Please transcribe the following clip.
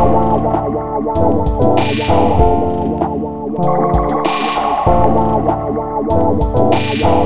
Wow, wow, wow.